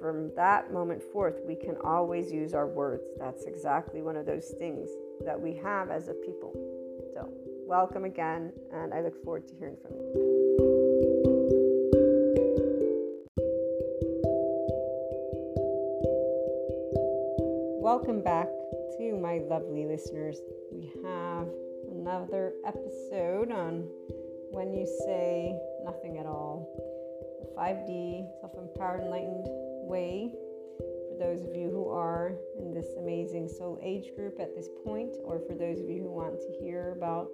from that moment forth, we can always use our words. That's exactly one of those things that we have as a people. So, welcome again, and I look forward to hearing from you. Welcome back to, my lovely listeners. We have another episode on when you say nothing at all. The 5D self empowered, enlightened way for those of you who are in this amazing soul age group at this point, or for those of you who want to hear about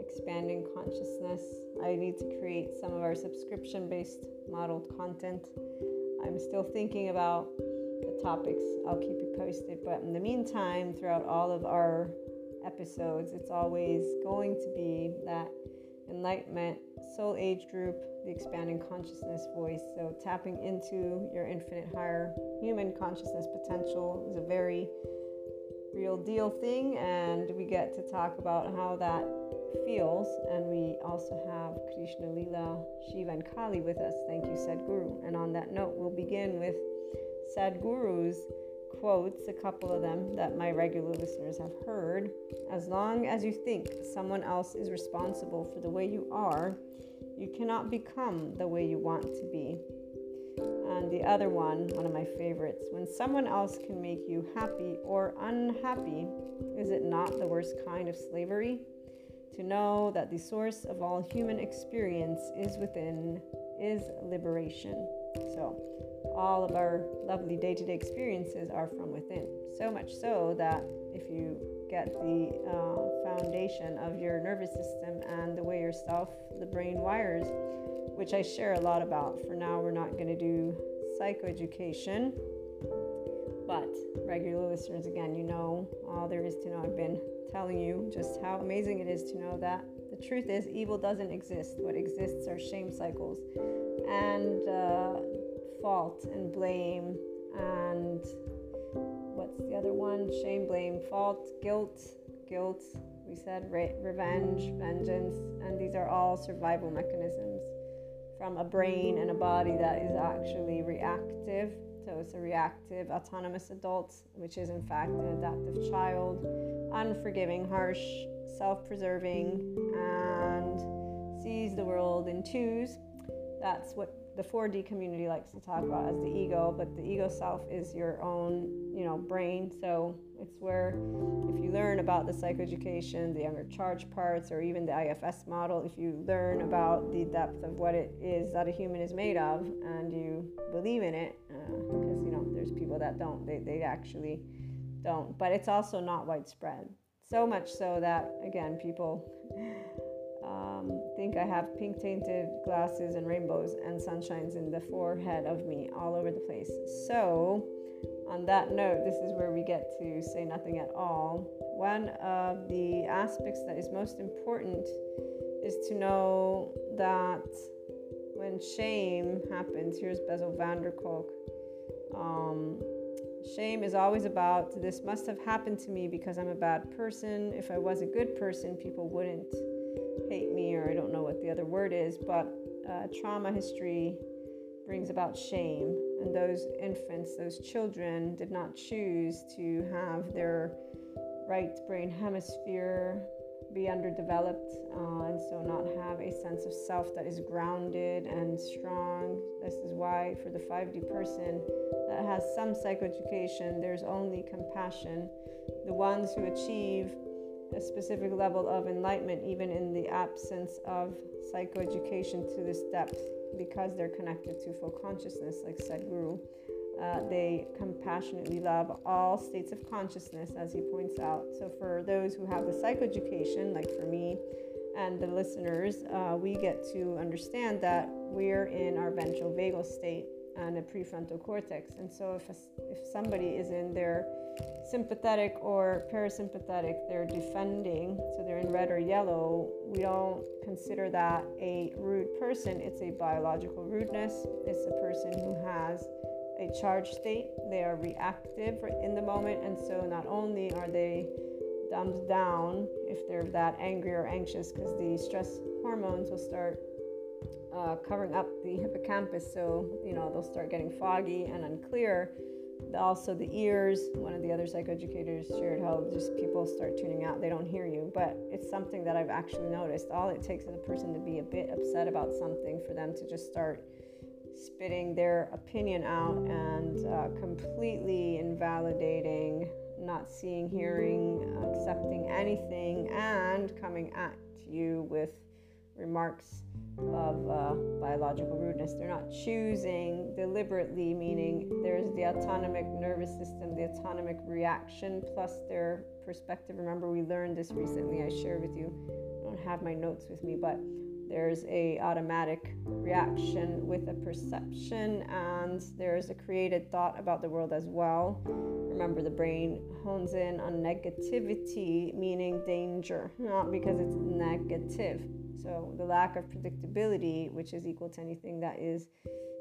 expanding consciousness. I need to create some of our subscription based modeled content. I'm still thinking about the topics. I'll keep you posted. But in the meantime, throughout all of our episodes, it's always going to be that enlightenment, soul age group, the expanding consciousness voice. So, tapping into your infinite higher human consciousness potential is a very real deal thing, and we get to talk about how that feels. And we also have Krishna Lila, Shiva, and Kali with us. Thank you, Sadhguru. And on that note, we'll begin with Sadhguru's quotes, a couple of them that my regular listeners have heard. As long as you think someone else is responsible for the way you are, you cannot become the way you want to be. And the other one, one of my favorites, when someone else can make you happy or unhappy, is it not the worst kind of slavery? To know that the source of all human experience is within is liberation. So, all of our lovely day to day experiences are from within. So much so that if you get the uh, foundation of your nervous system and the way yourself, the brain wires, which I share a lot about. For now, we're not going to do psychoeducation, but regular listeners, again, you know all there is to know. I've been telling you just how amazing it is to know that the truth is evil doesn't exist. What exists are shame cycles and uh, fault and blame and what's the other one? Shame, blame, fault, guilt, guilt. We said re- revenge, vengeance, and these are all survival mechanisms from a brain and a body that is actually reactive. So it's a reactive, autonomous adult, which is in fact an adaptive child, unforgiving, harsh, self preserving, and sees the world in twos. That's what the 4D community likes to talk about as the ego, but the ego self is your own, you know, brain. So it's where if you learn about the psychoeducation, the younger charge parts, or even the IFS model, if you learn about the depth of what it is that a human is made of and you believe in it, because, uh, you know, there's people that don't, they, they actually don't. But it's also not widespread. So much so that, again, people um, think I have pink tainted glasses and rainbows and sunshines in the forehead of me all over the place. So, on that note, this is where we get to say nothing at all. One of the aspects that is most important is to know that when shame happens, here's Bessel van der Kolk. Um, shame is always about this must have happened to me because I'm a bad person. If I was a good person, people wouldn't hate me, or I don't know what the other word is, but uh, trauma history brings about shame. And those infants, those children, did not choose to have their right brain hemisphere be underdeveloped uh, and so not have a sense of self that is grounded and strong. This is why, for the 5D person that has some psychoeducation, there's only compassion. The ones who achieve a specific level of enlightenment, even in the absence of psychoeducation to this depth, because they're connected to full consciousness, like Sadhguru. Uh, they compassionately love all states of consciousness, as he points out. So, for those who have the psychoeducation, like for me and the listeners, uh, we get to understand that we're in our ventral vagal state and a prefrontal cortex. And so, if, a, if somebody is in their sympathetic or parasympathetic, they're defending, so they're in red or yellow, we don't consider that a rude person. It's a biological rudeness. It's a person who has a charged state. They are reactive in the moment, and so not only are they dumbed down if they're that angry or anxious, because the stress hormones will start uh, covering up the hippocampus, so you know they'll start getting foggy and unclear also the ears one of the other psychoeducators shared how just people start tuning out they don't hear you. But it's something that i've actually noticed all it takes is a person to be a bit upset about something for them to just start spitting their opinion out and uh, completely invalidating not seeing, hearing, accepting anything, and coming at you with remarks of uh, biological rudeness. They're not choosing deliberately, meaning there's the autonomic nervous system, the autonomic reaction, plus their perspective. Remember, we learned this recently. I shared with you. I don't have my notes with me, but there's a automatic reaction with a perception and there's a created thought about the world as well. Remember the brain hones in on negativity meaning danger not because it's negative. So the lack of predictability which is equal to anything that is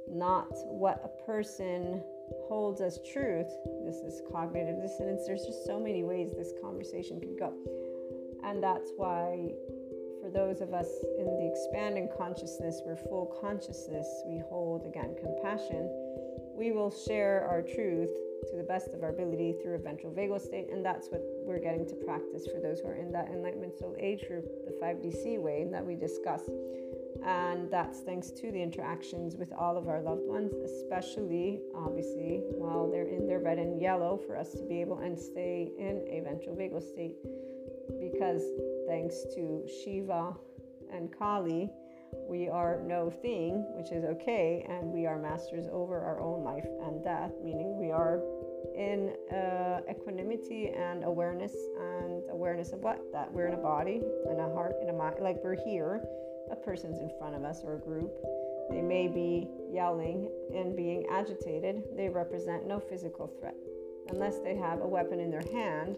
not what a person holds as truth. This is cognitive dissonance. There's just so many ways this conversation could go. And that's why those of us in the expanding consciousness, where full consciousness, we hold again compassion, we will share our truth to the best of our ability through a ventral vagal state, and that's what we're getting to practice for those who are in that enlightenment soul age group, the 5DC way that we discuss. And that's thanks to the interactions with all of our loved ones, especially obviously while they're in their red and yellow, for us to be able and stay in a ventral vagal state because thanks to Shiva and Kali, we are no thing, which is okay, and we are masters over our own life and death, meaning we are in uh, equanimity and awareness, and awareness of what? That we're in a body, in a heart, in a mind, like we're here, a person's in front of us or a group. They may be yelling and being agitated, they represent no physical threat. Unless they have a weapon in their hand,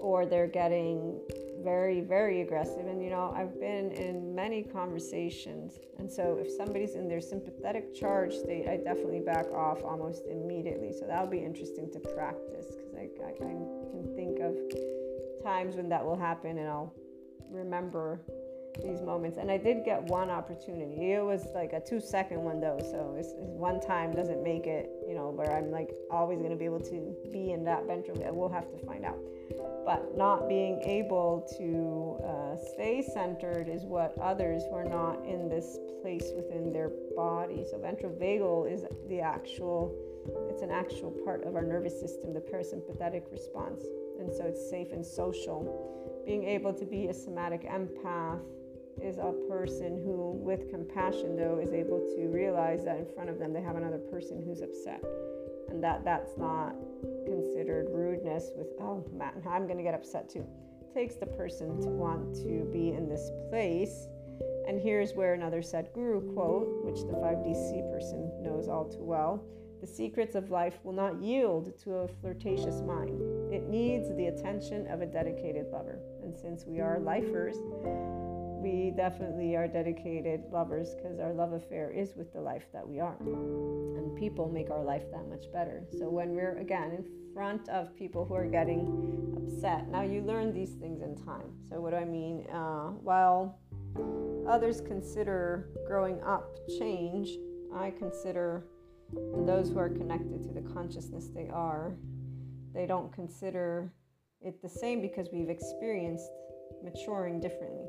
or they're getting very, very aggressive. And you know, I've been in many conversations, and so if somebody's in their sympathetic charge state, I definitely back off almost immediately. So that'll be interesting to practice because I, I, I can think of times when that will happen, and I'll remember these moments. And I did get one opportunity. It was like a two second one though, so it's, it's one time doesn't make it, you know, where I'm like always going to be able to be in that ventral. We'll have to find out but not being able to uh, stay centered is what others who are not in this place within their body. So ventral vagal is the actual, it's an actual part of our nervous system, the parasympathetic response, and so it's safe and social. Being able to be a somatic empath is a person who, with compassion, though, is able to realize that in front of them they have another person who's upset, and that that's not considered rudeness with, oh man, I'm going to get upset too. It takes the person to want to be in this place. And here's where another Sadhguru quote, which the 5DC person knows all too well The secrets of life will not yield to a flirtatious mind. It needs the attention of a dedicated lover. And since we are lifers, we definitely are dedicated lovers because our love affair is with the life that we are. And people make our life that much better. So when we're again in front of people who are getting upset, now you learn these things in time. So, what do I mean? Uh, while others consider growing up change, I consider those who are connected to the consciousness they are, they don't consider it the same because we've experienced maturing differently.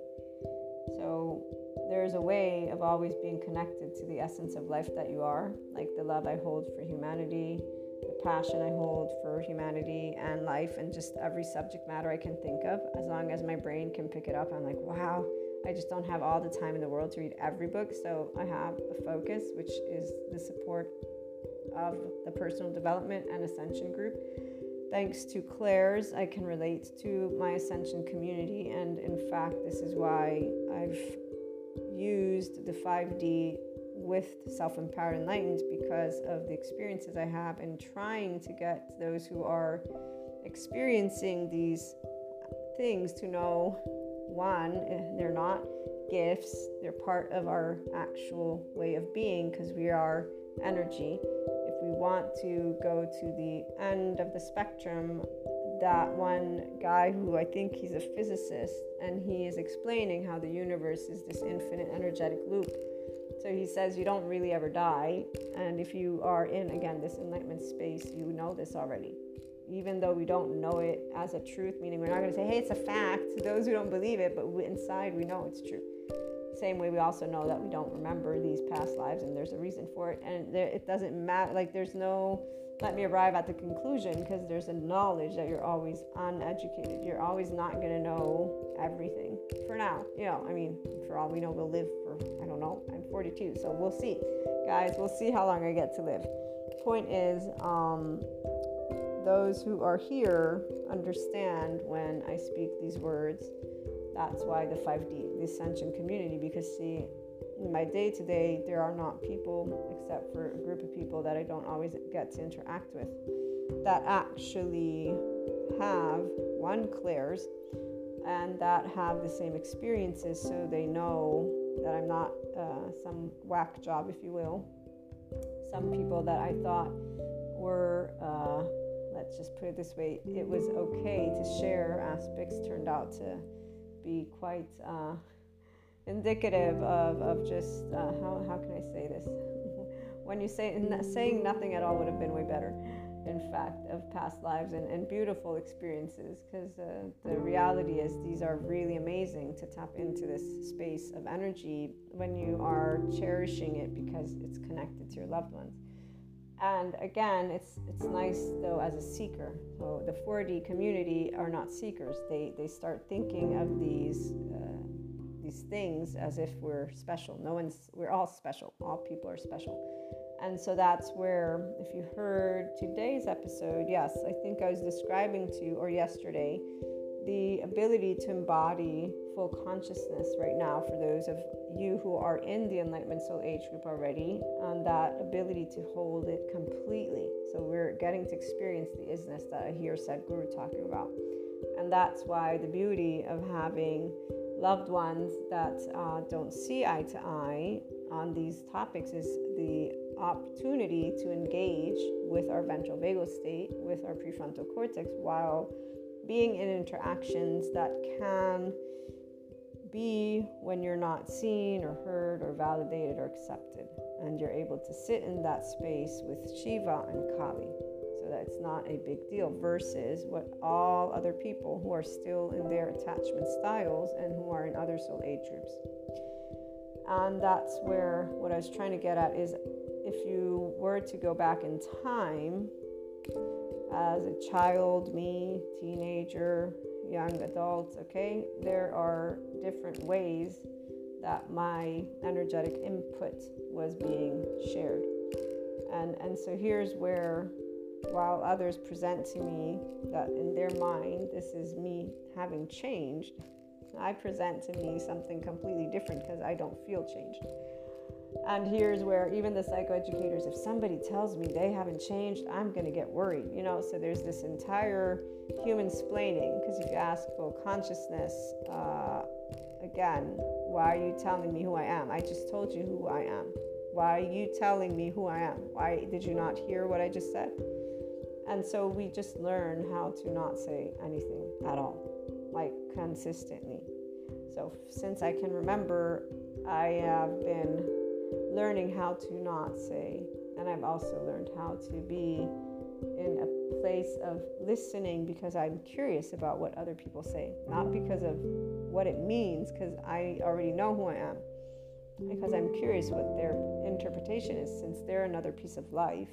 So there's a way of always being connected to the essence of life that you are, like the love I hold for humanity, the passion I hold for humanity and life, and just every subject matter I can think of. As long as my brain can pick it up, I'm like, wow, I just don't have all the time in the world to read every book. So I have a focus, which is the support of the personal development and ascension group Thanks to clairs, I can relate to my Ascension community, and in fact, this is why I've used the 5D with Self Empowered Enlightened because of the experiences I have in trying to get those who are experiencing these things to know one, eh, they're not gifts, they're part of our actual way of being because we are energy want to go to the end of the spectrum, that one guy who I think he's a physicist and he is explaining how the universe is this infinite energetic loop. So he says you don't really ever die. And if you are in, again, this enlightenment space, you know this already. Even though we don't know it as a truth, meaning we're not going to say, hey, it's a fact to those who don't believe it, but inside we know it's true same way we also know that we don't remember these past lives and there's a reason for it and there, it doesn't matter like there's no let me arrive at the conclusion because there's a knowledge that you're always uneducated. You're always not going to know everything for now. You know, I mean, for all we know, we'll live for, I don't know, I'm 42, so we'll see. Guys, we'll see how long I get to live. Point is, um, those who are here understand when I speak these words. That's why the 5D, the Ascension community, because see, in my day to day, there are not people, except for a group of people that I don't always get to interact with, that actually have one clairs and that have the same experiences so they know that I'm not uh, some whack job, if you will. Some people that I thought were, uh, let's just put it this way, it was okay to share aspects turned out to be quite. Uh, indicative of, of just uh, how, how can I say this? when you say saying nothing at all would have been way better, in fact, of past lives and, and beautiful experiences. Because uh, the reality is, these are really amazing to tap into this space of energy when you are cherishing it because it's connected to your loved ones. And again, it's it's nice though as a seeker. So the 4D community are not seekers. They they start thinking of these. Uh, these things as if we're special. No one's, we're all special. All people are special. And so that's where, if you heard today's episode, yes, I think I was describing to, or yesterday, the ability to embody full consciousness right now for those of you who are in the Enlightenment Soul Age group already, and that ability to hold it completely. So we're getting to experience the isness that I hear Sadhguru talking about. And that's why the beauty of having loved ones that uh, don't see eye to eye on these topics is the opportunity to engage with our ventral vagal state, with our prefrontal cortex, while being in interactions that can be when you're not seen or heard or validated or accepted. And you're able to sit in that space with Shiva and Kali So that it's not a big deal versus what all other people who are still in their attachment styles and who are in other soul age groups. And that's where what I was trying to get at is if you were to go back in time as a child, me, teenager, young adults, okay, there are different ways that my energetic input was being shared. And, and so here's where while others present to me that in their mind this is me having changed, I present to me something completely different because I don't feel changed. And here's where even the psychoeducators, if somebody tells me they haven't changed, I'm going to get worried, you know. So there's this entire human splaining because if you ask full consciousness, uh, again, why are you telling me who I am? I just told you who I am. Why are you telling me who I am? Why did you not hear what I just said? And so we just learn how to not say anything at all, like consistently. So since I can remember, I have been learning how to not say, and I've also learned how to be in a place of listening because I'm curious about what other people say, not because of what it means, because I already know who I am, because I'm curious what their interpretation is, since they're another piece of life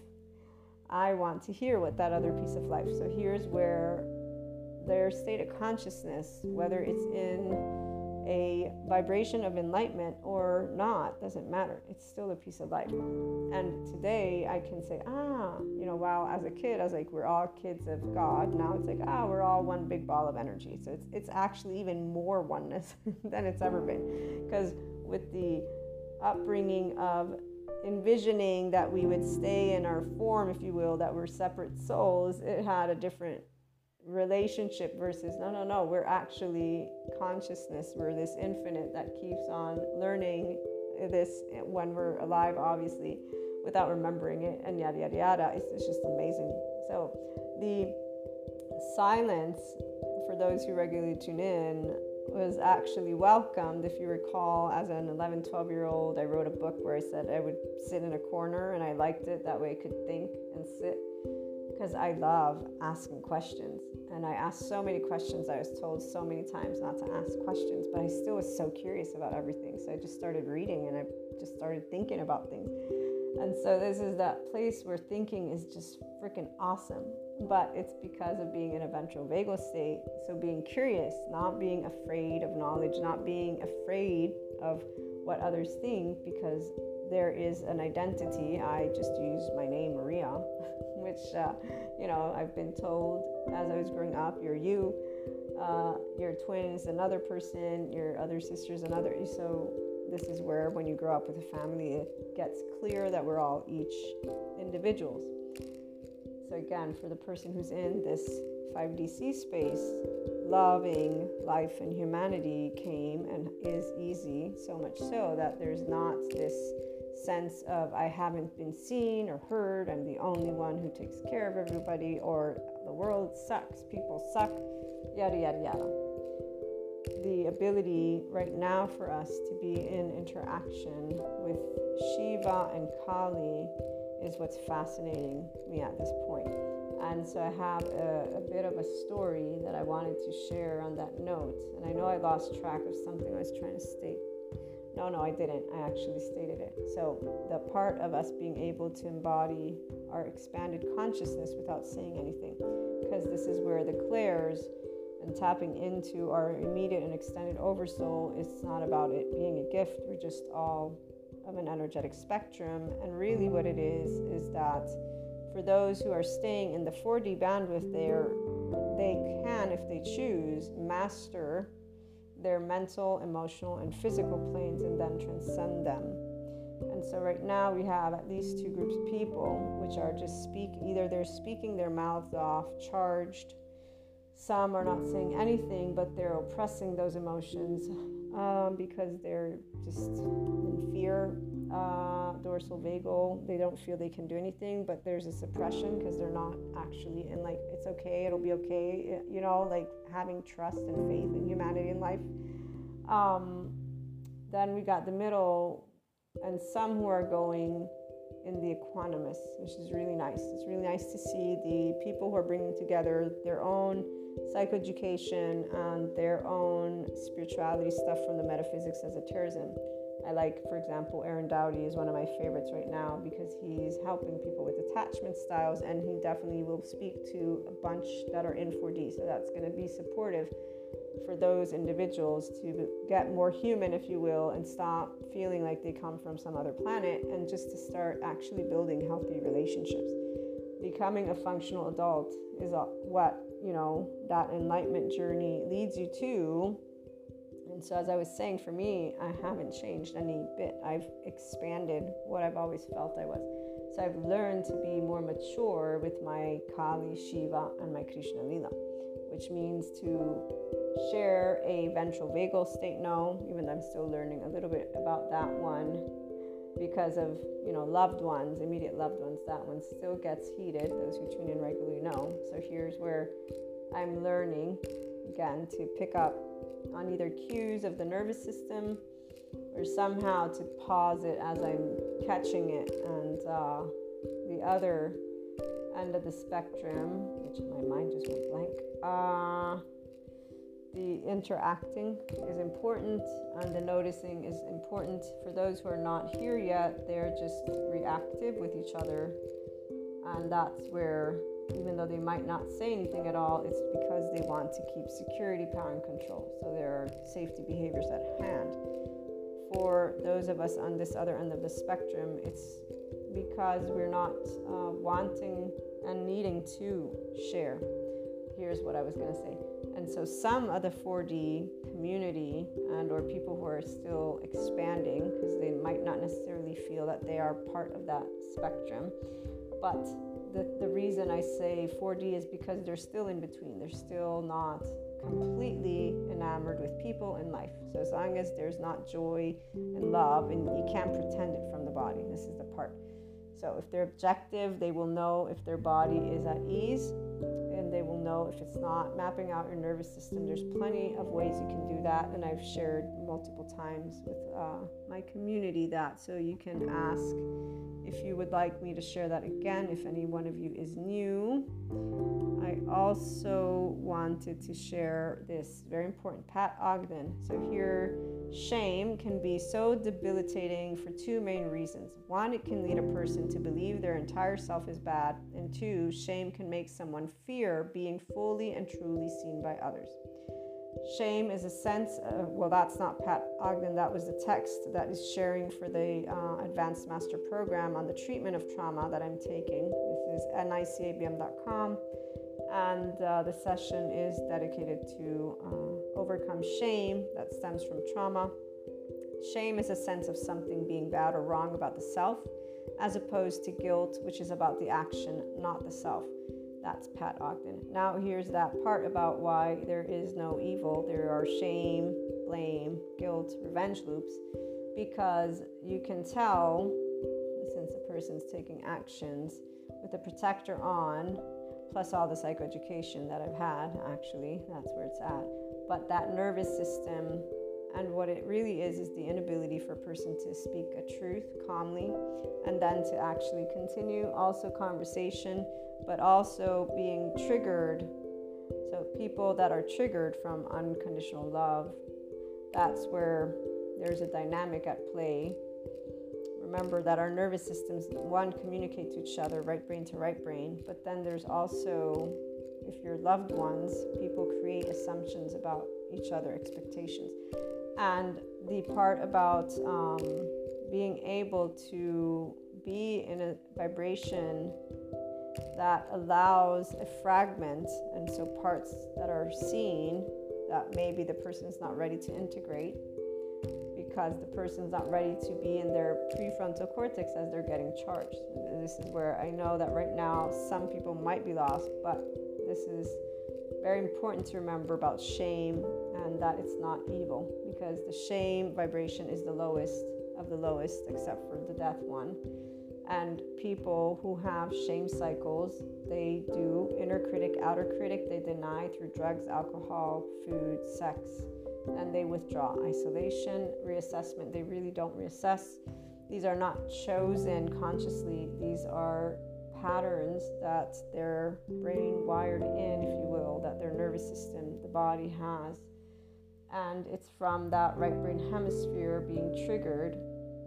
I want to hear what that other piece of life. So here's where their state of consciousness, whether it's in a vibration of enlightenment or not, doesn't matter. It's still a piece of life. And today I can say, ah, you know, while as a kid I was like, we're all kids of God. Now it's like, ah, we're all one big ball of energy. So it's it's actually even more oneness than it's ever been. Because with the upbringing of envisioning that we would stay in our form, if you will, that we're separate souls, it had a different relationship versus no, no, no, we're actually consciousness. We're this infinite that keeps on learning this when we're alive, obviously, without remembering it, and yada, yada, yada. It's, it's just amazing. So, the silence, for those who regularly tune in, was actually welcomed. If you recall, as an 11, 12 year old, I wrote a book where I said I would sit in a corner and I liked it. That way I could think and sit because I love asking questions. And I asked so many questions. I was told so many times not to ask questions, but I still was so curious about everything. So I just started reading and I just started thinking about things. and so this is that place where thinking is just freaking awesome. But it's because of being in a ventral vagal state. So being curious, not being afraid of knowledge, not being afraid of what others think, because there is an identity. I just use my name, Maria, which, uh, you know, I've been told as I was growing up, you're you, uh, your twin is another person, your other sister is another. So this is where, when you grow up with a family, it gets clear that we're all each individuals. So, again, for the person who's in this 5DC space, loving life and humanity came and is easy, so much so that there's not this sense of I haven't been seen or heard, I'm the only one who takes care of everybody, or the world sucks, people suck, yada, yada, yada the ability right now for us to be in interaction with Shiva and Kali is what's fascinating me at this point. And so I have a, a, bit of a story that I wanted to share on that note. And I know I lost track of something I was trying to state. No, no, I didn't. I actually stated it. So, the part of us being able to embody our expanded consciousness without saying anything, because this is where the clairs and tapping into our immediate and extended oversoul, it's not about it being a gift. We're just all of an energetic spectrum. And really, what it is, is that for those who are staying in the 4D bandwidth there, they can, if they choose, master their mental, emotional, and physical planes and then transcend them. And so right now we have at least two groups of people which are just speak either they're speaking their mouths off, charged, some are not saying anything, but they're oppressing those emotions um, because they're just in fear. Uh, dorsal vagal, they don't feel they can do anything, but there's a suppression because they're not actually in like, it's okay, it'll be okay, you know, like having trust and faith in humanity and life. Um, then we got the middle, and some who are going in the equanimous, which is really nice. It's really nice to see the people who are bringing together their own psychoeducation and their own spirituality stuff from the metaphysics as a esotericism. I like, for example, Aaron Doughty is one of my favorites right now because he's helping people with attachment styles and he definitely will speak to a bunch that are in 4D. So that's going to be supportive for those individuals to get more human, if you will, and stop feeling like they come from some other planet and just to start actually building healthy relationships. Becoming a functional adult is what you know, that enlightenment journey leads you to. And so, as I was saying, for me, I haven't changed any bit. I've expanded what I've always felt I was. So, I've learned to be more mature with my Kali, Shiva, and my Krishna Lila, which means to share a ventral vagal state. No, even though I'm still learning a little bit about that one because of you know loved ones immediate loved ones that one still gets heated those who tune in regularly know so here's where i'm learning again to pick up on either cues of the nervous system or somehow to pause it as i'm catching it and uh, the other end of the spectrum which my mind just went blank uh, the interacting is important and the noticing is important. For those who are not here yet, they're just reactive with each other. And that's where, even though they might not say anything at all, it's because they want to keep security, power, and control. So there are safety behaviors at hand. For those of us on this other end of the spectrum, it's because we're not uh, wanting and needing to share. Here's what I was going to say and so some of the 4D community and or people who are still expanding because they might not necessarily feel that they are part of that spectrum. But the, the reason I say 4D is because they're still in between. They're still not completely enamored with people and life. So as long as there's not joy and love, and you can't pretend it from the body. This is the part. So if they're objective, they will know if their body is at ease, and they will know if it's not mapping out your nervous system. There's plenty of ways you can do that, and I've shared multiple times with uh, my community that. So you can ask if you would like me to share that again. If any one of you is new, I also wanted to share this very important Pat Ogden. So here, shame can be so debilitating for two main reasons. One, it can lead a person to believe their entire self is bad, and two, shame can make someone fear being fully and truly seen by others. Shame is a sense, of, well, that's not Pat Ogden, that was the text that is sharing for the uh, Advanced Master Program on the treatment of trauma that I'm taking. This is nicabm.com, and uh, the session is dedicated to uh, overcome shame that stems from trauma. Shame is a sense of something being bad or wrong about the self, as opposed to guilt, which is about the action, not the self. That's Pat Ogden. Now, here's that part about why there is no evil. There are shame, blame, guilt, revenge loops, because you can tell, since a person's taking actions with the protector on, plus all the psychoeducation that I've had, actually, that's where it's at. But that nervous system and what it really is is the inability for a person to speak a truth calmly and then to actually continue also conversation but also being triggered. So, people that are triggered from unconditional love, that's where there's a dynamic at play. Remember that our nervous systems, one, communicate to each other, right brain to right brain, but then there's also, if you're loved ones, people create assumptions about each other, expectations. And the part about um, being able to be in a vibration that allows a fragment, and so parts that are seen that maybe the person's not ready to integrate because the person's not ready to be in their prefrontal cortex as they're getting charged. This is where I know that right now some people might be lost, but this is very important to remember about shame and that it's not evil because the shame vibration is the lowest of the lowest except for the death one. And people who have shame cycles they do inner critic outer critic. They deny through drugs alcohol food sex and they withdraw. Isolation reassessment they really don't reassess. These are not chosen consciously. These are patterns that their brain wired in if you will that their nervous system the body has and it's from that right brain hemisphere being triggered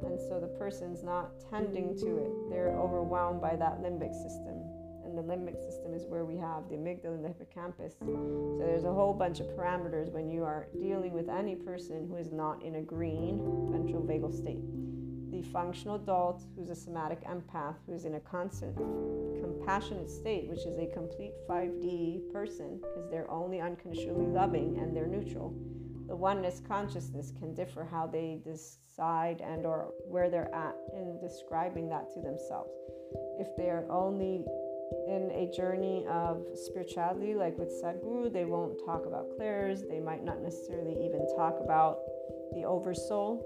and so the person's not tending to it. They're overwhelmed by that limbic system. And the limbic system is where we have the amygdala and the hippocampus. So there's a whole bunch of parameters when you are dealing with any person who is not in a green ventral vagal state. The functional adult who's a somatic empath, who's in a constant compassionate state, which is a complete 5D person because they're only unconditionally loving and they're neutral the oneness consciousness can differ how they decide and or where they're at in describing that to themselves. If they're only in a journey of spirituality like with sadhguru they won't talk about clairs. They might not necessarily even talk about the oversoul.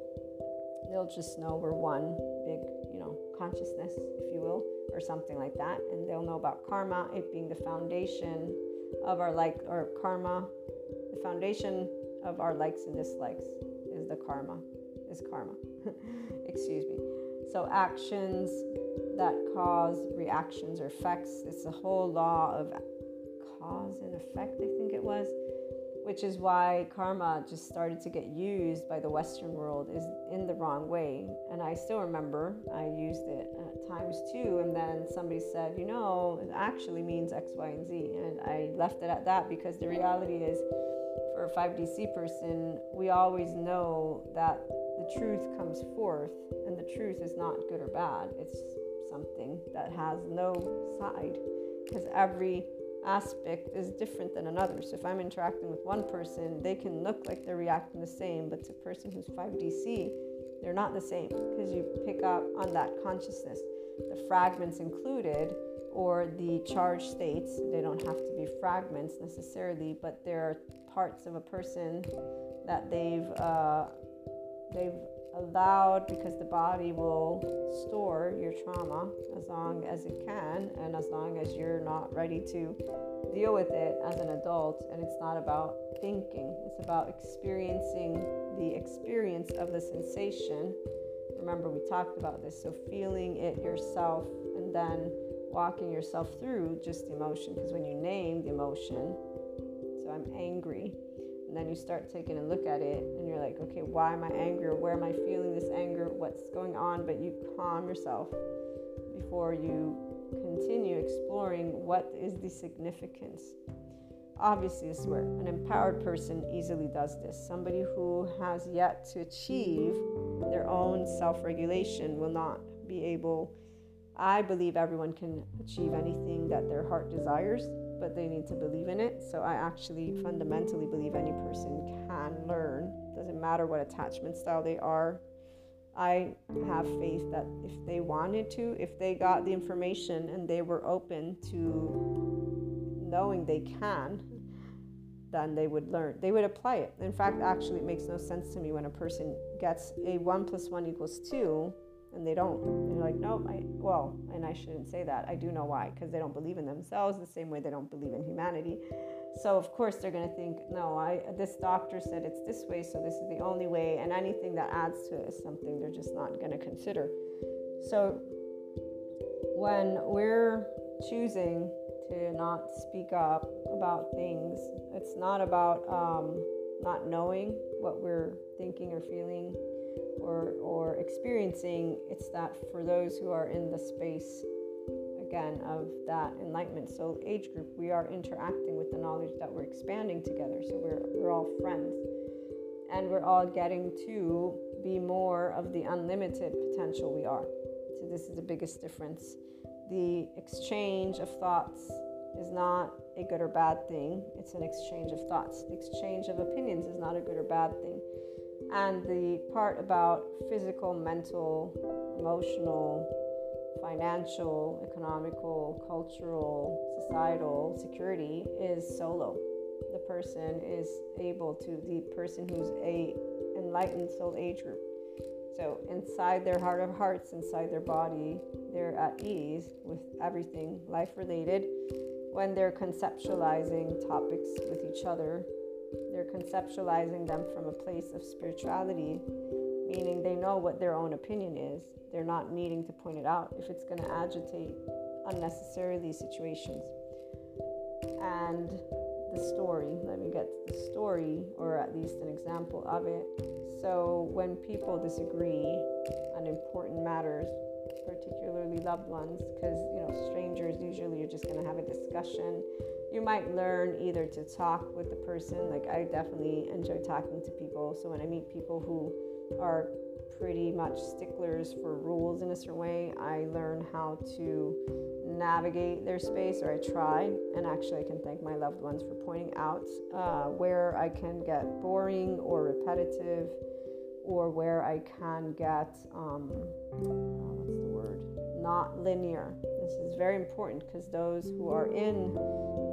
They'll just know we're one big you know consciousness if you will or something like that. And they'll know about karma it being the foundation of our like or karma the foundation of our likes and dislikes is the karma, is karma. Excuse me. So actions that cause reactions or effects, it's a whole law of cause and effect, I think it was, which is why karma just started to get used by the Western world is in the wrong way. And I still remember I used it at times too. And then somebody said, you know, it actually means X, Y, and Z. And I left it at that because the reality is for a 5DC person, we always know that the truth comes forth, and the truth is not good or bad. It's something that has no side because every aspect is different than another. So if I'm interacting with one person, they can look like they're reacting the same, but to a person who's 5DC, they're not the same because you pick up on that consciousness. The fragments included or the charge states, they don't have to be fragments necessarily, but there are parts of a person that they've uh, they've allowed because the body will store your trauma as long as it can and as long as you're not ready to deal with it as an adult and it's not about thinking, it's about experiencing the experience of the sensation. Remember, we talked about this. So, feeling it yourself and then walking yourself through just the emotion. Because when you name the emotion, I'm angry, and then you start taking a look at it and you're like, okay, why am I angry? Or where am I feeling this anger? What's going on? But you calm yourself before you continue exploring what is the significance. Obviously, this is where an empowered person easily does this. Somebody who has yet to achieve their own self regulation will not be able. I believe everyone can achieve anything that their heart desires, but they need to believe in it. So I actually fundamentally believe any person can learn. Doesn't matter what attachment style they are, I have faith that if they wanted to, if they got the information and they were open to knowing they can, then they would learn. They would apply it. In fact, actually, it makes no sense to me when a person gets a one plus one equals two and they don't. They're like, no, I, well, and I shouldn't say that. I do know why, because they don't believe in themselves the same way they don't believe in humanity. So of course they're going to think, no, I this doctor said it's this way, so this is the only way, and anything that adds to it is something they're just not going to consider. So when we're choosing to not speak up about things, it's not about um, not knowing what we're thinking or feeling or, or experiencing. It's that for those who are in the space again of that enlightenment. So age group, we are interacting with the knowledge that we're expanding together. So we're we're all friends. And we're all getting to be more of the unlimited potential we are. So this is the biggest difference. The exchange of thoughts is not a good or bad thing. It's an exchange of thoughts. The exchange of opinions is not a good or bad thing. And the part about physical, mental, emotional, financial, economical, cultural, societal security is solo. The person is able to, the person who's a enlightened soul age group. So inside their heart of hearts, inside their body, they're at ease with everything life related. When they're conceptualizing topics with each other, they're conceptualizing them from a place of spirituality, meaning they know what their own opinion is they're not needing to point it out if it's going to agitate unnecessarily situations. And the story, let me get to the story, or at least an example of it. So, when people disagree on important matters, particularly loved ones, because you know, strangers usually you're just going to have a discussion. You might learn either to talk with the person, like I definitely enjoy talking to people. So, when I meet people who are pretty much sticklers for rules in a certain way. I learn how to navigate their space, or I try. And actually, I can thank my loved ones for pointing out uh, where I can get boring or repetitive, or where I can get, um, Not linear. This is very important because those who are in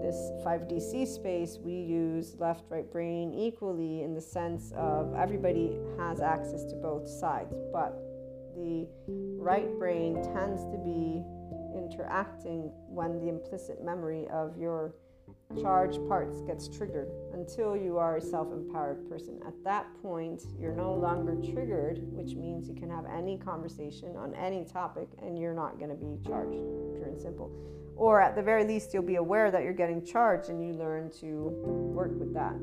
this 5DC space, we use left, right brain equally in the sense of everybody has access to both sides, but the right brain tends to be interacting when the implicit memory of your charged parts gets triggered until you are a self empowered person. At that point, you're no longer triggered, which means you can have any conversation on any topic and you're not going to be charged, pure and simple or at the very least you'll be aware that you're getting charged and you learn to work with that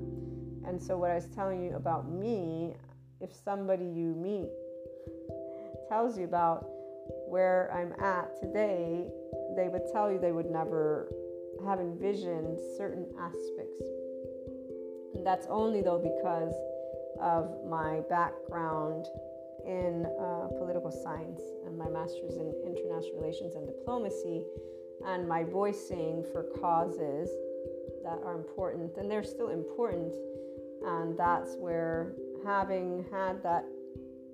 and so what i was telling you about me if somebody you meet tells you about where i'm at today they would tell you they would never have envisioned certain aspects and that's only though because of my background in uh, political science and my master's in international relations and diplomacy and my voicing for causes that are important, and they're still important. And that's where having had that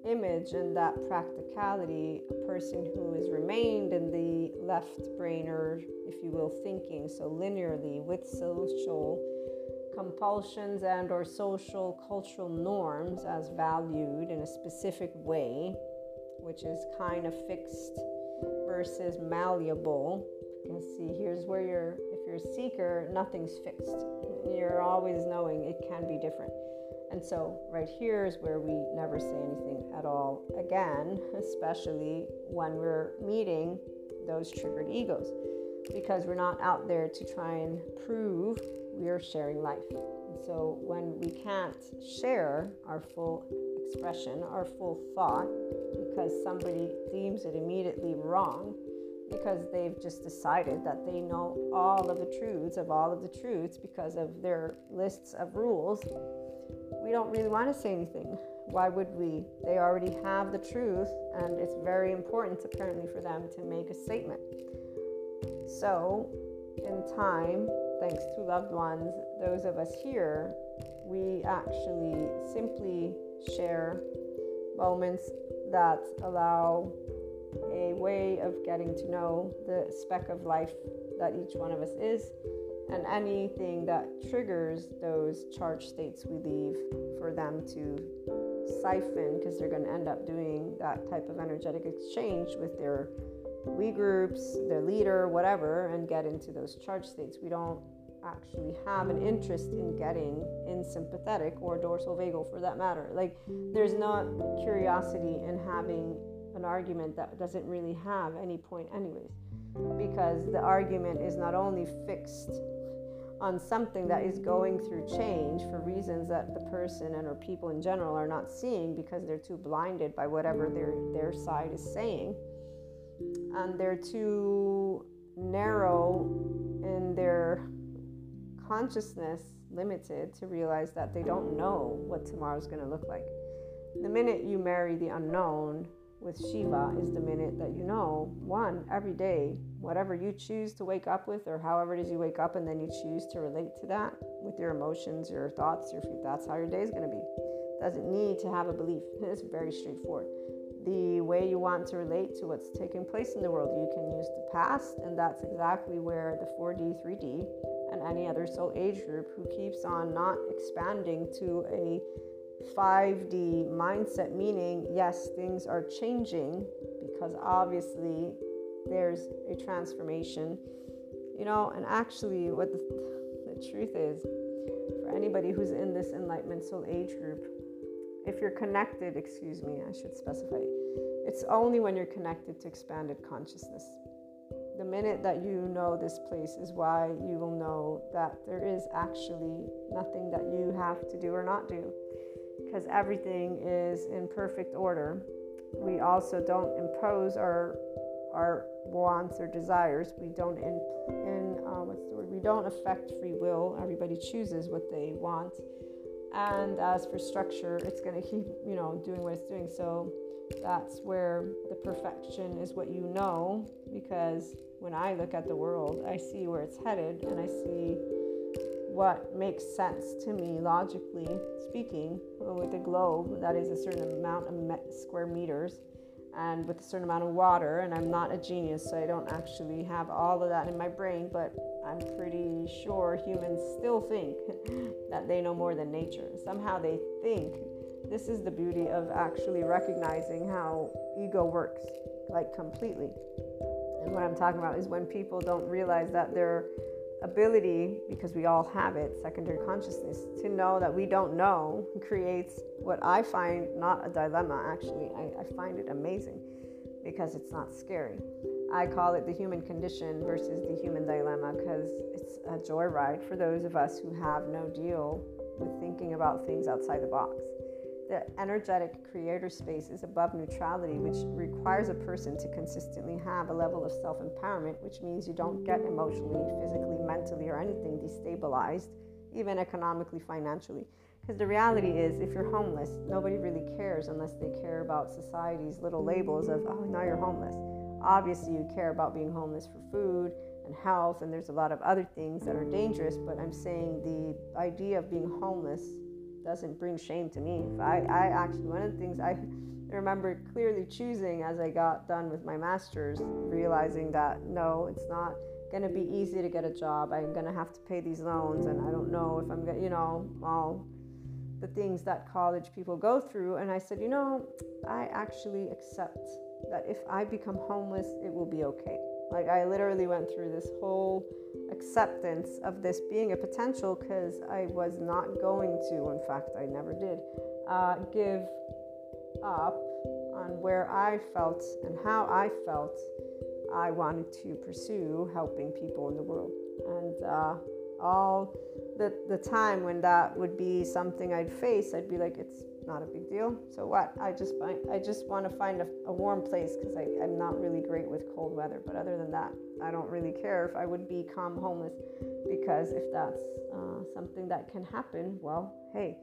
image and that practicality, a person who has remained in the left brainer, if you will, thinking so linearly with social compulsions and or social cultural norms as valued in a specific way which is kind of fixed versus malleable you can see, here's where you're if you're a seeker, nothing's fixed. You're always knowing it can be different. And so, right here is where we never say anything at all again, especially when we're meeting those triggered egos, because we're not out there to try and prove we are sharing life. And so, when we can't share our full expression, our full thought, because somebody deems it immediately wrong, because they've just decided that they know all of the truths of all of the truths because of their lists of rules, we don't really want to say anything. Why would we? They already have the truth, and it's very important apparently for them to make a statement. So, in time, thanks to loved ones, those of us here, we actually simply share moments that allow a way of getting to know the speck of life that each one of us is and anything that triggers those charged states we leave for them to siphon because they're going to end up doing that type of energetic exchange with their we groups, their leader, whatever, and get into those charged states. We don't actually have an interest in getting in sympathetic or dorsal vagal for that matter. Like, there's not curiosity in having an argument that doesn't really have any point, anyways, because the argument is not only fixed on something that is going through change for reasons that the person and or people in general are not seeing because they're too blinded by whatever their their side is saying. And they're too narrow in their consciousness limited to realize that they don't know what tomorrow's going to look like. The minute you marry the unknown with Shiva is the minute that you know, one, every day, whatever you choose to wake up with, or however it is you wake up, and then you choose to relate to that with your emotions, your thoughts, your that's how your day is going to be. Doesn't need to have a belief. It's very straightforward. The way you want to relate to what's taking place in the world, you can use the past, and that's exactly where the 4D, 3D, and any other soul age group who keeps on not expanding to a 5D mindset, meaning, yes, things are changing because obviously there's a transformation, you know, and actually, what the, the truth is for anybody who's in this enlightenment soul age group, if you're connected, excuse me, I should specify, it's only when you're connected to expanded consciousness. The minute that you know this place is why you will know that there is actually nothing that you have to do or not do because everything is in perfect order. We also don't impose our our wants or desires. We don't in, in uh, what's the word? We don't affect free will. Everybody chooses what they want. And as for structure, it's going to keep you know doing what it's doing. So that's where the perfection is what you know because when I look at the world, I see where it's headed and I see what makes sense to me logically speaking with a globe that is a certain amount of square meters and with a certain amount of water and i'm not a genius so i don't actually have all of that in my brain but i'm pretty sure humans still think that they know more than nature. Somehow they think this is the beauty of actually recognizing how ego works like completely. And what i'm talking about is when people don't realize that they're ability, because we all have it, secondary consciousness, to know that we don't know creates what I find not a dilemma, actually. I, I find it amazing because it's not scary. I call it the human condition versus the human dilemma because it's a joyride for those of us who have no deal with thinking about things outside the box. The energetic creator space is above neutrality, which requires a person to consistently have a level of self empowerment, which means you don't get emotionally, physically, mentally, or anything destabilized, even economically, financially. Because the reality is, if you're homeless, nobody really cares unless they care about society's little labels of, oh, now you're homeless. Obviously, you care about being homeless for food and health, and there's a lot of other things that are dangerous, but I'm saying the idea of being homeless doesn't bring shame to me. I, I actually, one of the things I remember clearly choosing as I got done with my master's, realizing that no, it's not going to be easy to get a job. I'm going to have to pay these loans, and I don't know if I'm going to, you know, all the things that college people go through. And I said, you know, I actually accept that if I become homeless, it will be okay. Like I literally went through this whole acceptance of this being a potential because I was not going to, in fact, I never did, uh, give up on where I felt and how I felt I wanted to pursue helping people in the world. And uh, all the, the time when that would be something I'd face, I'd be like, it's not a big deal. So what? I just find I just want to find a, a warm place because I'm not really great with cold weather. But other than that, I don't really care if I would become homeless because if that's uh, something that can happen, well, hey.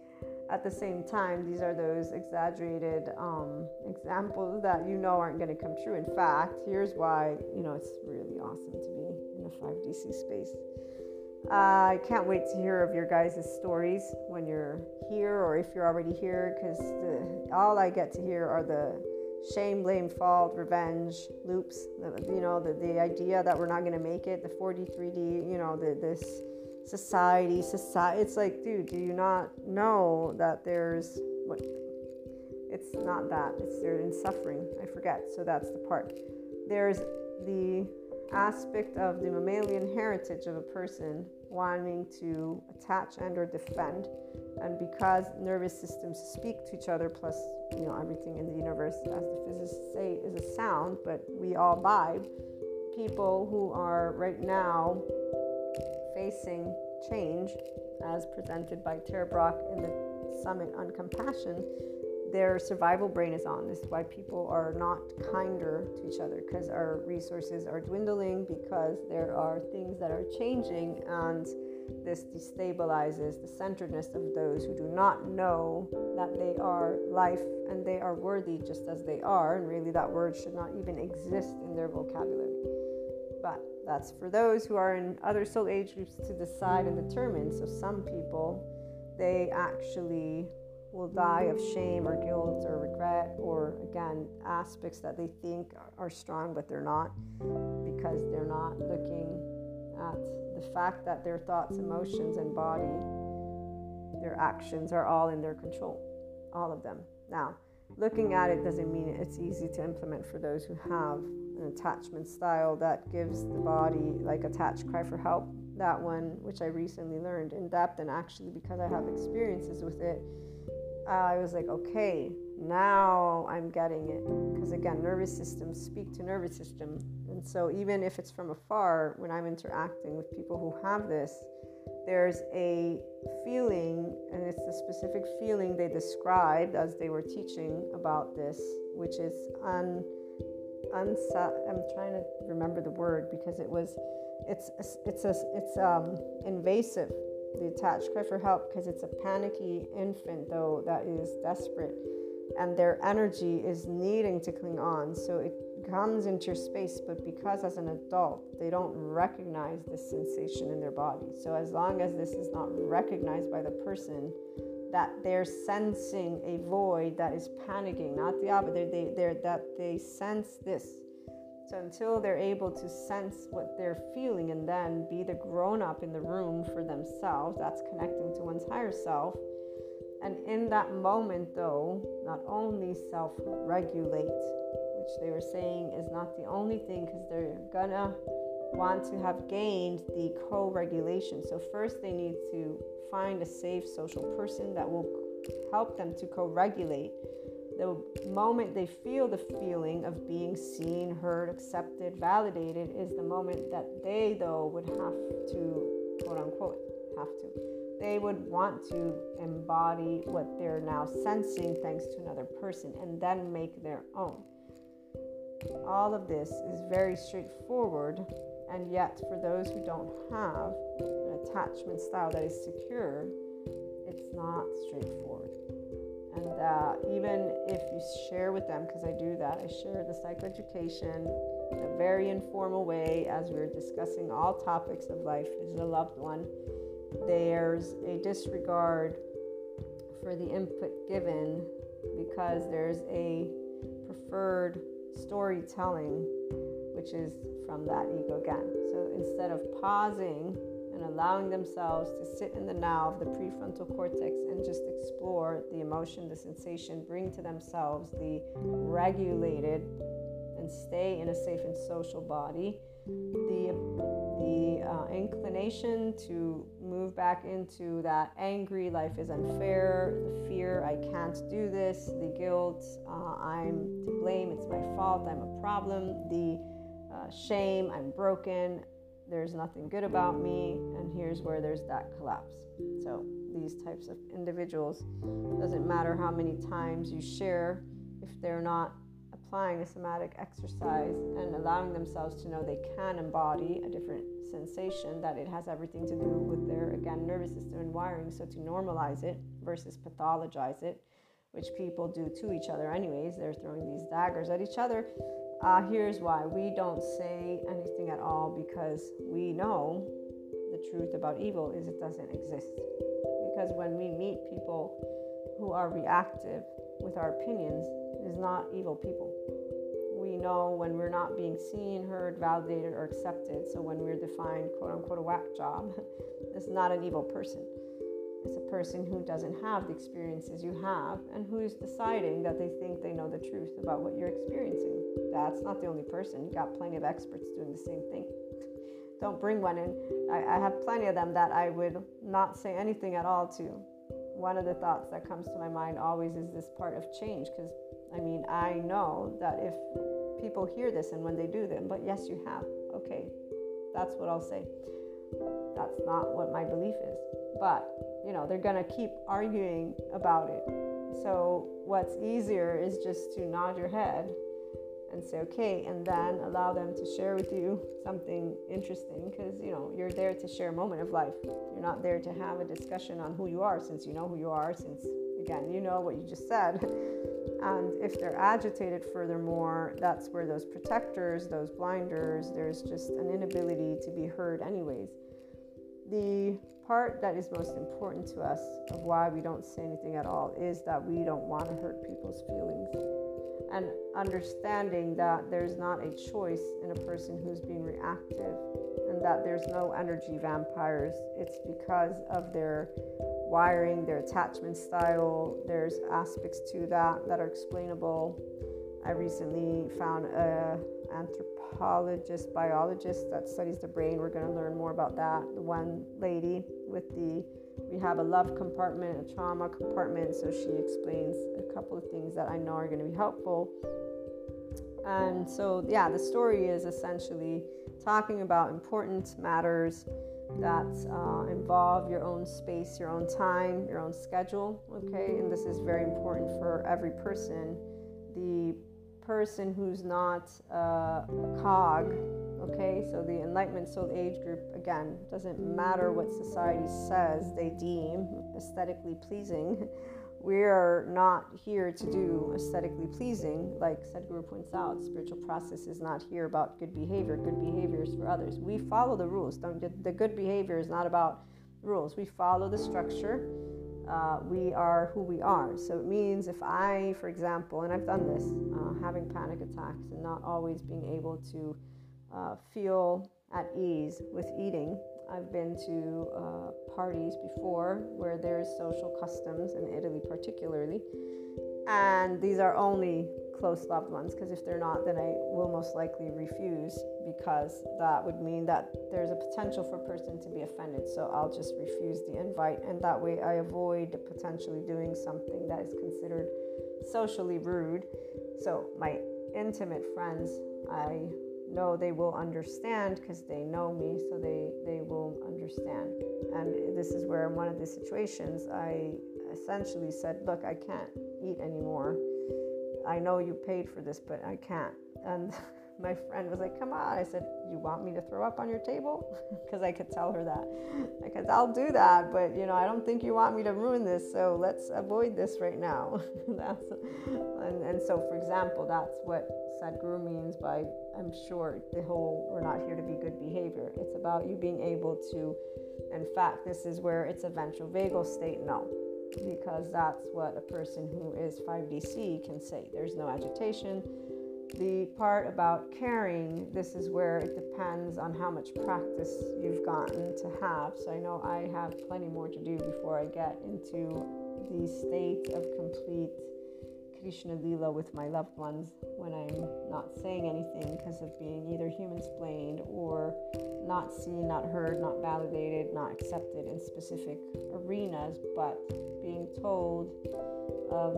At the same time, these are those exaggerated um, examples that you know aren't going to come true. In fact, here's why you know it's really awesome to be in a 5DC space. Uh, I can't wait to hear of your guys' stories when you're here or if you're already here because all I get to hear are the shame, blame, fault, revenge loops. You know, the, the idea that we're not going to make it, the 43D, you know, the, this society, society. It's like, dude, do you not know that there's what? It's not that. It's they're in suffering. I forget. So that's the part. There's the aspect of the mammalian heritage of a person wanting to attach and or defend. And because nervous systems speak to each other plus you know everything in the universe as the physicists say is a sound but we all vibe people who are right now facing change as presented by Tara Brach in the summit on compassion their survival brain is on. This is why people are not kinder to each other because our resources are dwindling, because there are things that are changing, and this destabilizes the centeredness of those who do not know that they are life and they are worthy just as they are. And really, that word should not even exist in their vocabulary. But that's for those who are in other soul age groups to decide and determine. So, some people, they actually will die of shame or guilt or regret or again aspects that they think are strong but they're not because they're not looking at the fact that their thoughts emotions and body their actions are all in their control all of them. Now looking at it doesn't mean it's easy to implement for those who have an attachment style that gives the body like attach cry for help. That one which i recently learned in depth and actually because i have experiences with it I was like, okay, now I'm getting it. Because again, nervous systems speak to nervous system. And so even if it's from afar, when I'm interacting with people who have this, there's a feeling, and it's the specific feeling they described as they were teaching about this, which is un, unsa- I'm trying to remember the word because it was, it's, it's, a, it's um, invasive the attached cry for help because it's a panicky infant though that is desperate and their energy is needing to cling on. So it comes into your space but because as an adult they don't recognize this sensation in their body. So as long as this is not recognized by the person that they're sensing a void that is panicking not the opposite they, they, that they sense this so until they're able to sense what they're feeling and then be the grown up in the room for themselves, that's connecting to one's higher self. And in that moment, though, not only self regulate, which they were saying is not the only thing because they're gonna want to have gained the co regulation. So, first, they need to find a safe social person that will help them to co regulate the moment they feel the feeling of being seen, heard, accepted, validated is the moment that they, though, would have to, quote unquote, have to. They would want to embody what they're now sensing thanks to another person and then make their own. All of this is very straightforward, and yet, for those who don't have an attachment style that is secure, it's not straightforward. And uh, even if you share with them, because I do that, I share the psychoeducation in a very informal way as we're discussing all topics of life as a loved one. There's a disregard for the input given because there's a preferred storytelling, which is from that ego again. So instead of pausing and allowing themselves to sit in the now of the prefrontal cortex and just explore the emotion, the sensation, bring to themselves the regulated and stay in a safe and social body, the the uh, inclination to move back into that angry life is unfair, the fear I can't do this, the guilt uh, I'm to blame, it's my fault, I'm a problem, the uh, shame I'm broken, there's nothing good about me, and here's where there's that collapse. So these types of individuals doesn't matter how many times you share if they're not applying a somatic exercise and allowing themselves to know they can embody a different sensation, that it has everything to do with their, again, nervous system and wiring. So to normalize it versus pathologize it, which people do to each other, anyways, they're throwing these daggers at each other. Uh, here's why we don't say anything at all because we know the truth about evil is it doesn't exist. Because when we meet people who are reactive with our opinions, is not evil people. We know when we're not being seen, heard, validated, or accepted. So when we're defined, quote unquote, a whack job, it's not an evil person. It's a person who doesn't have the experiences you have and who's deciding that they think they know the truth about what you're experiencing. That's not the only person. You got plenty of experts doing the same thing. Don't bring one in. I, I have plenty of them that I would not say anything at all to. One of the thoughts that comes to my mind always is this part of change because I mean, I know that if people hear this and when they do them, but yes, you have. Okay, that's what I'll say. That's not what my belief is. But, you know, they're to keep arguing about it. So, what's easier is just to nod your head and say, okay, and then allow them to share with you something interesting because, you know, you're there to share a moment of life. You're not there to have a discussion on who you are since you know who you are, since, again, you know what you just said. And if they're agitated, furthermore, that's where those protectors, those blinders, there's just an inability to be heard, anyways. The part that is most important to us of why we don't say anything at all is that we don't want to hurt people's feelings. And understanding that there's not a choice in a person who's being reactive and that there's no energy vampires. It's because of their wiring, their attachment style. There's aspects to that that are explainable. I recently found a anthropologist, biologist that studies the brain. We're going to learn more about that. The one lady with the we have a love compartment, a trauma compartment, so she explains a couple of things that I know are going to be helpful. And so, yeah, the story is essentially talking about important matters that uh, involve your own space, your own time, your own schedule. Okay, and this is very important for every person. The person who's not uh, a cog, okay, so the Enlightenment Soul Age group, again, doesn't matter what society says they deem aesthetically pleasing. we are not here to do aesthetically pleasing. Like Sadhguru points out, spiritual process is not here about good behavior. Good behavior is for others. We follow the rules. The good behavior is not about rules. We follow the structure. Uh, we are who we are. So it means if I, for example, and I've done this, uh, having panic attacks and not always being able to uh, feel at ease with eating I've been to uh, parties before where there's social customs in Italy, particularly, and these are only close loved ones because if they're not, then I will most likely refuse because that would mean that there's a potential for a person to be offended. So I'll just refuse the invite, and that way I avoid potentially doing something that is considered socially rude. So my intimate friends, I know they will understand because they know me, so they, they will understand. And this is where, in one of the situations, I essentially said, Look, I can't eat anymore. I know you paid for this, but I can't. And my friend was like, Come on. I said, You want me to throw up on your table? Because I could tell her that. Because I'll do that, but you know, I don't think you want me to ruin this, so let's avoid this right now. that's and, and so for example, that's what Sadhguru means by I'm sure the whole we're not here to be good behavior. It's about you being able to in fact this is where it's a ventral vagal state, no because that's what a person who is 5DC can say. There's no agitation, the part about caring, this is where it depends on how much practice you've gotten to have. So I know I have plenty more to do before I get into the state of complete Krishna Lila with my loved ones when I'm not saying anything because of being either human splained or not seen, not heard, not validated, not accepted in specific arenas, but being told of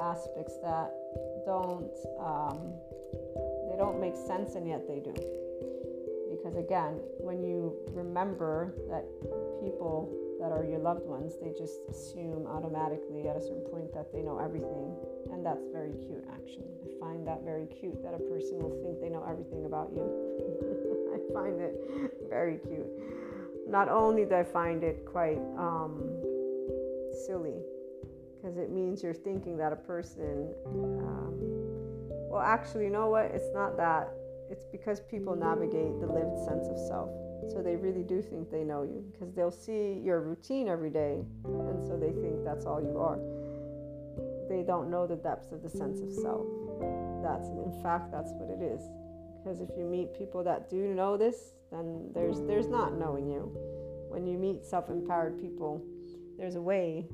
aspects that don't um, they don't make sense and yet they do. Because again when you remember that people that are your loved ones they just assume automatically at a certain point that they know everything and that's very cute actually. I find that very cute that a person will think they know everything about you. I find it very cute. Not only do i find it quite um, silly because it means you're thinking that a person um, well actually you know what? It's not that. It's because people navigate the lived sense of self. So they really do think they know you because they'll see your routine every day and so they think that's all you are they don't know the depths of the sense of self that's in fact that's what it is because if you meet people that do know this then there's there's not knowing you when you meet self-empowered people there's a way.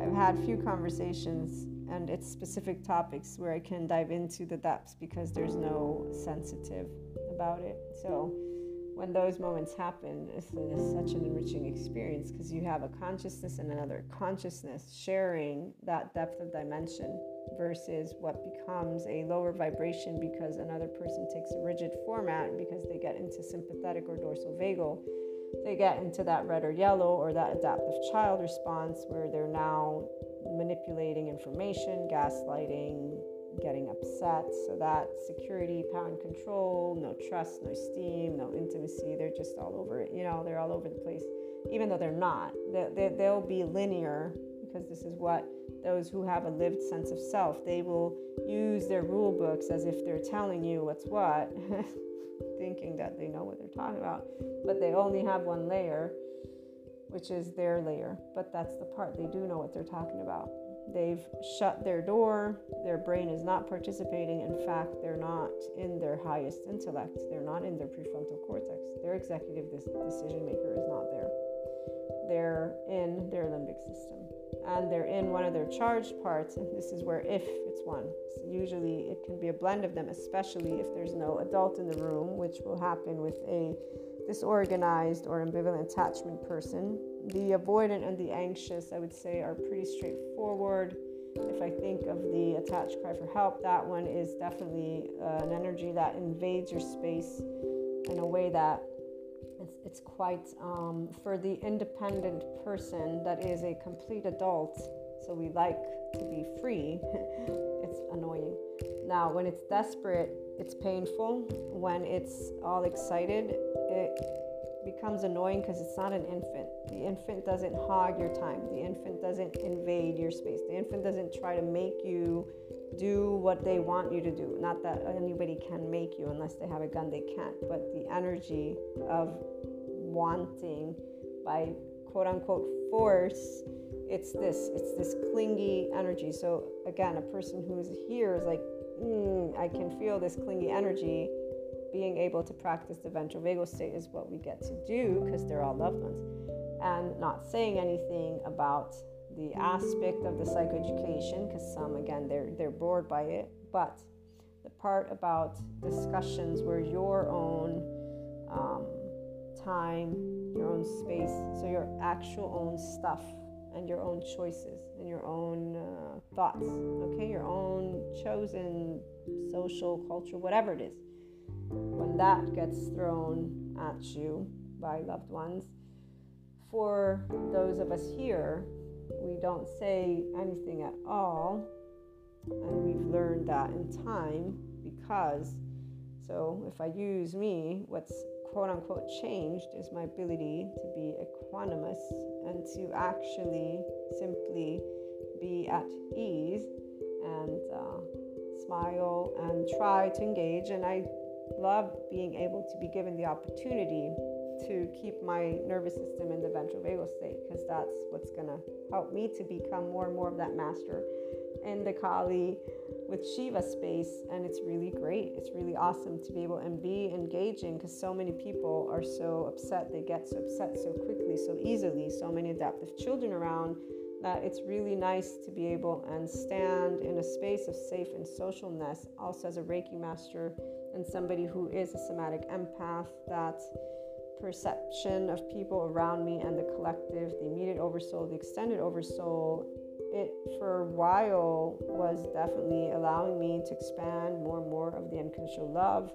I've had few conversations and it's specific topics where I can dive into the depths because there's no sensitive about it. So when those moments happen, it's, it's such an enriching experience because you have a consciousness and another consciousness sharing that depth of dimension versus what becomes a lower vibration because another person takes a rigid format because they get into sympathetic or dorsal vagal. They get into that red or yellow or that adaptive child response where they're now manipulating information, gaslighting, getting upset. So that security, power, and control, no trust, no esteem, no intimacy. They're just all over it. You know, they're all over the place, even though they're not. They, they, they'll be linear because this is what those who have a lived sense of self, they will use their rule books as if they're telling you what's what. thinking that they know what they're talking about, but they only have one layer, which is their layer. But that's the part they do know what they're talking about. They've shut their door, their brain is not participating. In fact, they're not in their highest intellect, they're not in their prefrontal cortex. Their executive decision maker is not there. They're in their limbic system and they're in one of their charged parts, and this is where if it's one. So usually it can be a blend of them, especially if there's no adult in the room, which will happen with a disorganized or ambivalent attachment person. The avoidant and the anxious, I would say, are pretty straightforward. If I think of the attached cry for help, that one is definitely uh, an energy that invades your space in a way that it's, it's quite um, for the independent person that is a complete adult so we like to be free it's annoying now when it's desperate it's painful when it's all excited it becomes annoying because it's not an infant the infant doesn't hog your time the infant doesn't invade your space the infant doesn't try to make you do what they want you to do. Not that anybody can make you unless they have a gun, they can't. But the energy of wanting by quote unquote force, it's this, it's this clingy energy. So again, a person who's here is like, mm, I can feel this clingy energy. Being able to practice the ventral vagal state is what we get to do because they're all loved ones. And not saying anything about the aspect of the psychoeducation because some again they're they're bored by it. But the part about discussions where your own um, time your own space so your actual own stuff and your own choices and your own uh, thoughts okay? Your own chosen social culture whatever it is when that gets thrown at you by loved ones for those of us here we don't say anything at all. And we've learned that in time because, so if I use me, what's quote unquote changed is my ability to be equanimous and to actually simply be at ease and uh, smile and try to engage. And I love being able to be given the opportunity to keep my nervous system in the ventral vagal state because that's what's going to help me to become more and more of that master in the Kali with Shiva space. And it's really great. It's really awesome to be able and be engaging because so many people are so upset. They get so upset so quickly, so easily. So many adaptive children around that it's really nice to be able and stand in a space of safe and socialness, also as a Reiki master and somebody who is a somatic empath, that perception of people around me and the collective, the immediate oversoul, the extended oversoul, it for a while was definitely allowing me to expand more and more of the unconditional love.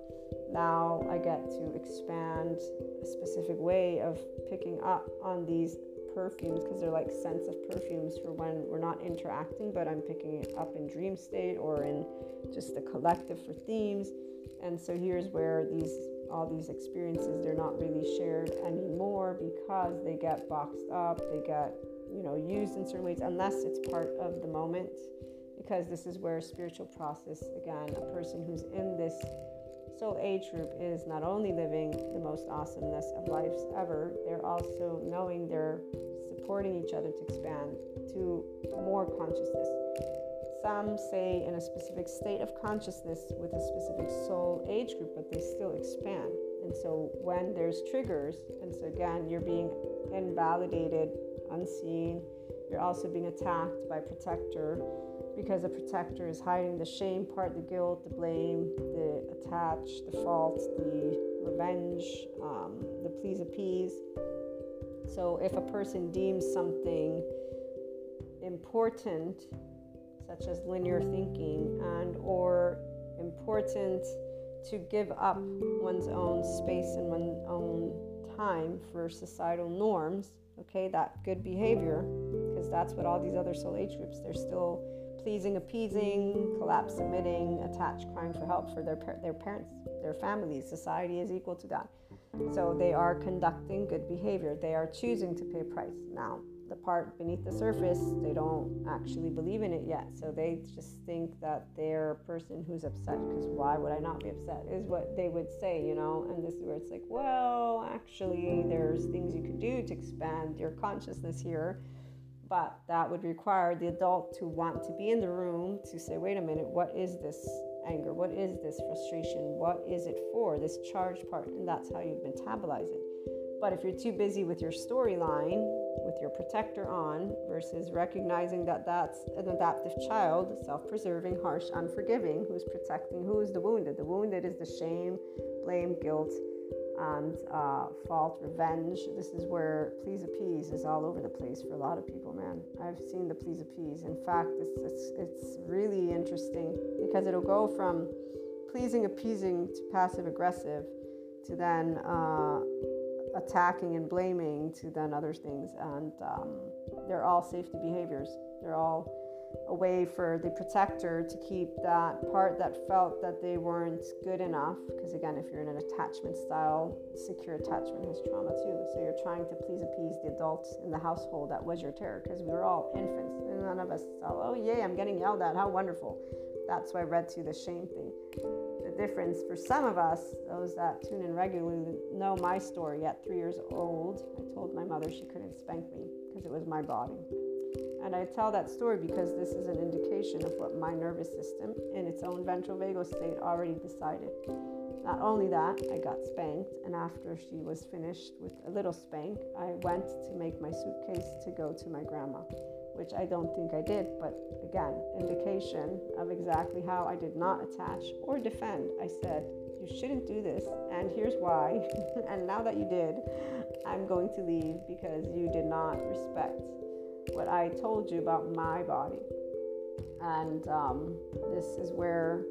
Now I get to expand a specific way of picking up on these perfumes because they're like scents of perfumes for when we're not interacting, but I'm picking it up in dream state or in just the collective for themes. And so here's where these all these experiences they're not really shared anymore because they get boxed up, they get you know used in certain ways unless it's part of the moment because this is where spiritual process again a person who's in this soul age group is not only living the most awesomeness of lives ever they're also knowing they're supporting each other to expand to more consciousness some say in a specific state of consciousness with a specific soul age group but they still expand and so when there's triggers and so again you're being invalidated unseen. You're also being attacked by protector because the protector is hiding the shame part, the guilt, the blame, the attach, the fault, the revenge, um, the please appease. So if a person deems something important, such as linear thinking and or important to give up one's own space and one's own time for societal norms, okay, that good behavior, because that's what all these other soul age groups, they're still pleasing, appeasing, collapse, submitting, attached, crying for help for their, their parents, their families. Society is equal to that. So they are conducting good behavior. They are choosing to pay a price. Now, the part beneath the surface, they don't actually believe in it yet. So they just think that they're a person who's upset because why would I not be upset? Is what they would say, you know. And this is where it's like, well, actually, there's things you could do to expand your consciousness here. But that would require the adult to want to be in the room to say, wait a minute, what is this anger? What is this frustration? What is it for? This charged part. And that's how you metabolize it. But if you're too busy with your storyline, with your protector on, versus recognizing that that's an adaptive child, self preserving, harsh, unforgiving, who's protecting, who is the wounded? The wounded is the shame, blame, guilt, and uh, fault, revenge. This is where please appease is all over the place for a lot of people, man. I've seen the please appease. In fact, it's, it's, it's really interesting because it'll go from pleasing, appeasing to passive aggressive to then. Uh, attacking and blaming to then other things. And um, they're all safety behaviors. They're all a way for the protector to keep that part that felt that they weren't good enough. Because again, if you're in an attachment style, secure attachment has trauma too. So you're trying to please appease the adults in the household that was your terror. Because we were all infants, and none of us thought, "Oh yay, I'm getting yelled at. How wonderful!" That's why I read to the shame thing The difference for some of us, those that tune in regularly, know my story. At three years old, I told my mother she couldn't spank me because it was my body. And I tell that story because this is an indication of what my nervous system, in its own ventral vagal state, already decided. Not only that, I got spanked, and after she was finished with a little spank, I went to make my suitcase to go to my grandma which I don't think I did, but again, indication of exactly how I did not attach or defend. I said, You shouldn't do this, and here's why. and now that you did, I'm going to leave because you did not respect what I told you about my body. And um, this is where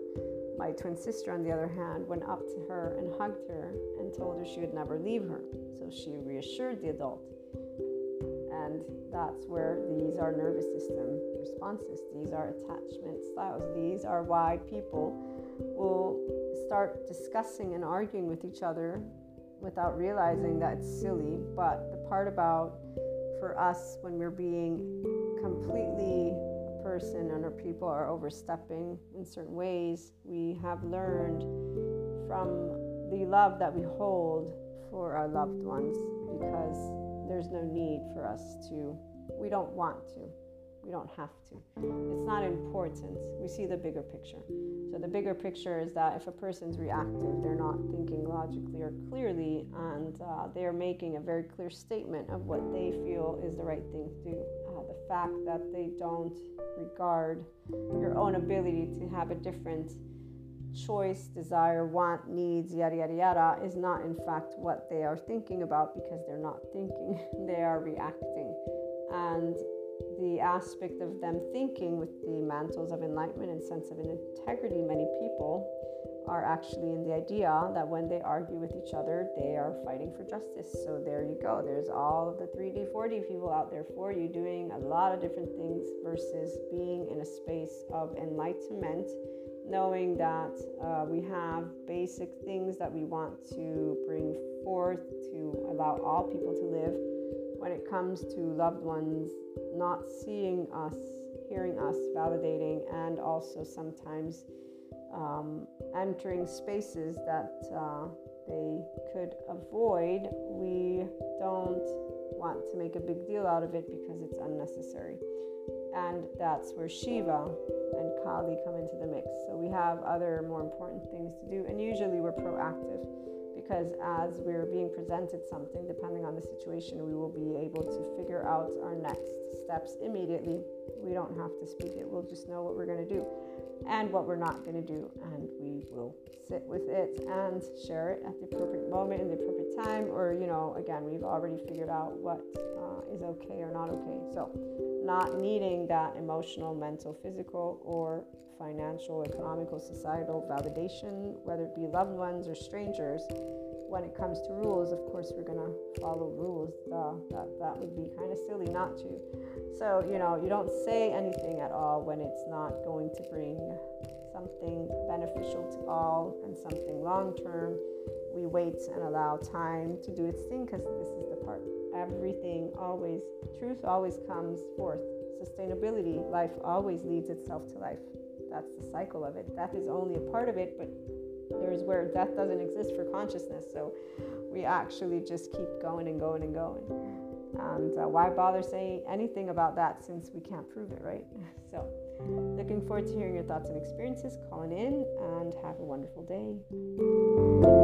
my twin sister, on the other hand, went up to her and hugged her and told her she would never leave her. So she reassured the adult and that's where these are nervous system responses. These are attachment styles. These are why people will start discussing and arguing with each other without realizing that it's silly. But the part about for us when we're being completely a person and our people are overstepping in certain ways, we have learned from the love that we hold for our loved ones because there's no need for us to, we don't want to, we don't have to. It's not important. We see the bigger picture. So, the bigger picture is that if a person's reactive, they're not thinking logically or clearly, and uh, they're making a very clear statement of what they feel is the right thing to do. Uh, the fact that they don't regard your own ability to have a different choice, desire, want, needs, yada, yada, yada, is not in fact what they are thinking about because they're not thinking, they are reacting. And the aspect of them thinking with the mantles of enlightenment and sense of integrity, many people are actually in the idea that when they argue with each other, they are fighting for justice. So there you go. There's all of the 3D, 4D people out there for you doing a lot of different things versus being in a space of enlightenment, knowing that uh, we have basic things that we want to bring forth to allow all people to live. When it comes to loved ones not seeing us, hearing us, validating, and also sometimes um, entering spaces that uh, they could avoid, we don't want to make a big deal out of it because it's unnecessary. And that's where Shiva and Kali come into the mix. So we have other more important things to do, and usually we're proactive because as we're being presented something, depending on the situation, we will be able to figure out our next steps immediately. We don't have to speak it, we'll just know what we're going to do and what we're not going to do, and we will sit with it and share it at the appropriate moment in the appropriate time. Or, you know, again, we've already figured out what uh, is okay or not okay. So, not needing that emotional, mental, physical, or financial, economical, societal validation, whether it be loved ones or strangers. When it comes to rules, of course, we're gonna follow rules. Duh, that that would be kind of silly not to. So you know, you don't say anything at all when it's not going to bring something beneficial to all and something long term. We wait and allow time to do its thing because this is the part. Everything always, truth always comes forth. Sustainability, life always leads itself to life that's the cycle of it. Death is only a part of it, but there's where death doesn't exist for consciousness. So we actually just keep going and going and going. And uh, why bother saying anything about that since we can't prove it, right? So, looking forward to hearing your thoughts and experiences. Calling in and have a wonderful day.